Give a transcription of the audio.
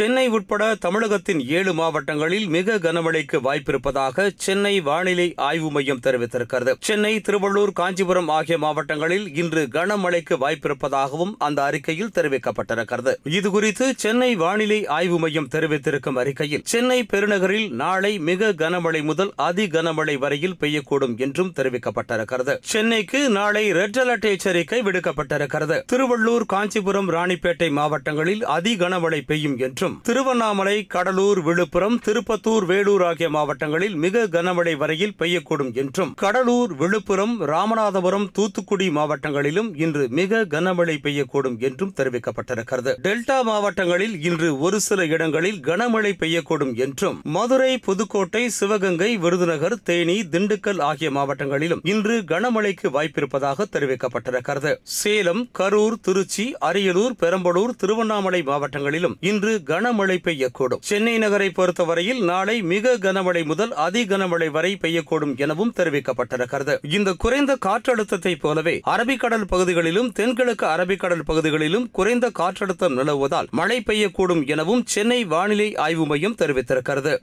சென்னை உட்பட தமிழகத்தின் ஏழு மாவட்டங்களில் மிக கனமழைக்கு வாய்ப்பிருப்பதாக சென்னை வானிலை ஆய்வு மையம் தெரிவித்திருக்கிறது. சென்னை திருவள்ளூர் காஞ்சிபுரம் ஆகிய மாவட்டங்களில் இன்று கனமழைக்கு வாய்ப்பிருப்பதாகவும் அந்த அறிக்கையில் தெரிவிக்கப்பட்டிருக்கிறது. இதுகுறித்து சென்னை வானிலை ஆய்வு மையம் தெரிவித்திருக்கும் அறிக்கையில் சென்னை பெருநகரில் நாளை மிக கனமழை முதல் அதி கனமழை வரையில் பெய்யக்கூடும் என்றும் தெரிவிக்கப்பட்டிருக்கிறது. சென்னைக்கு நாளை ரெட் அலர்ட் எச்சரிக்கை விடுக்கப்பட்டிருக்கிறது. திருவள்ளூர் காஞ்சிபுரம் ராணிப்பேட்டை மாவட்டங்களில் அதி கனமழை பெய்யும் என்றும் திருவண்ணாமலை கடலூர் விழுப்புரம் திருப்பத்தூர் வேலூர் ஆகிய மாவட்டங்களில் மிக கனமழை வரையில் பெய்யக்கூடும் என்றும் கடலூர் விழுப்புரம் ராமநாதபுரம் தூத்துக்குடி மாவட்டங்களிலும் இன்று மிக கனமழை பெய்யக்கூடும் என்றும் தெரிவிக்கப்பட்டிருக்கிறது. டெல்டா மாவட்டங்களில் இன்று ஒரு சில இடங்களில் கனமழை பெய்யக்கூடும் என்றும் மதுரை புதுக்கோட்டை சிவகங்கை விருதுநகர் தேனி திண்டுக்கல் ஆகிய மாவட்டங்களிலும் இன்று கனமழைக்கு வாய்ப்பிருப்பதாக தெரிவிக்கப்பட்டிருக்கிறது. சேலம் கரூர் திருச்சி அரியலூர் பெரம்பலூர் திருவண்ணாமலை மாவட்டங்களிலும் இன்று கனமழை பெய்யக்கூடும். சென்னை நகரை பொறுத்தவரையில் நாளை மிக கனமழை முதல் அதி கனமழை வரை பெய்யக்கூடும் எனவும் தெரிவிக்கப்பட்டிருக்கிறது. இந்த குறைந்த காற்றழுத்தத்தை போலவே அரபிக்கடல் பகுதிகளிலும் தென்கிழக்கு அரபிக்கடல் பகுதிகளிலும் குறைந்த காற்றழுத்தம் நிலவுவதால் மழை பெய்யக்கூடும் எனவும் சென்னை வானிலை ஆய்வு மையம் தெரிவித்திருக்கிறது.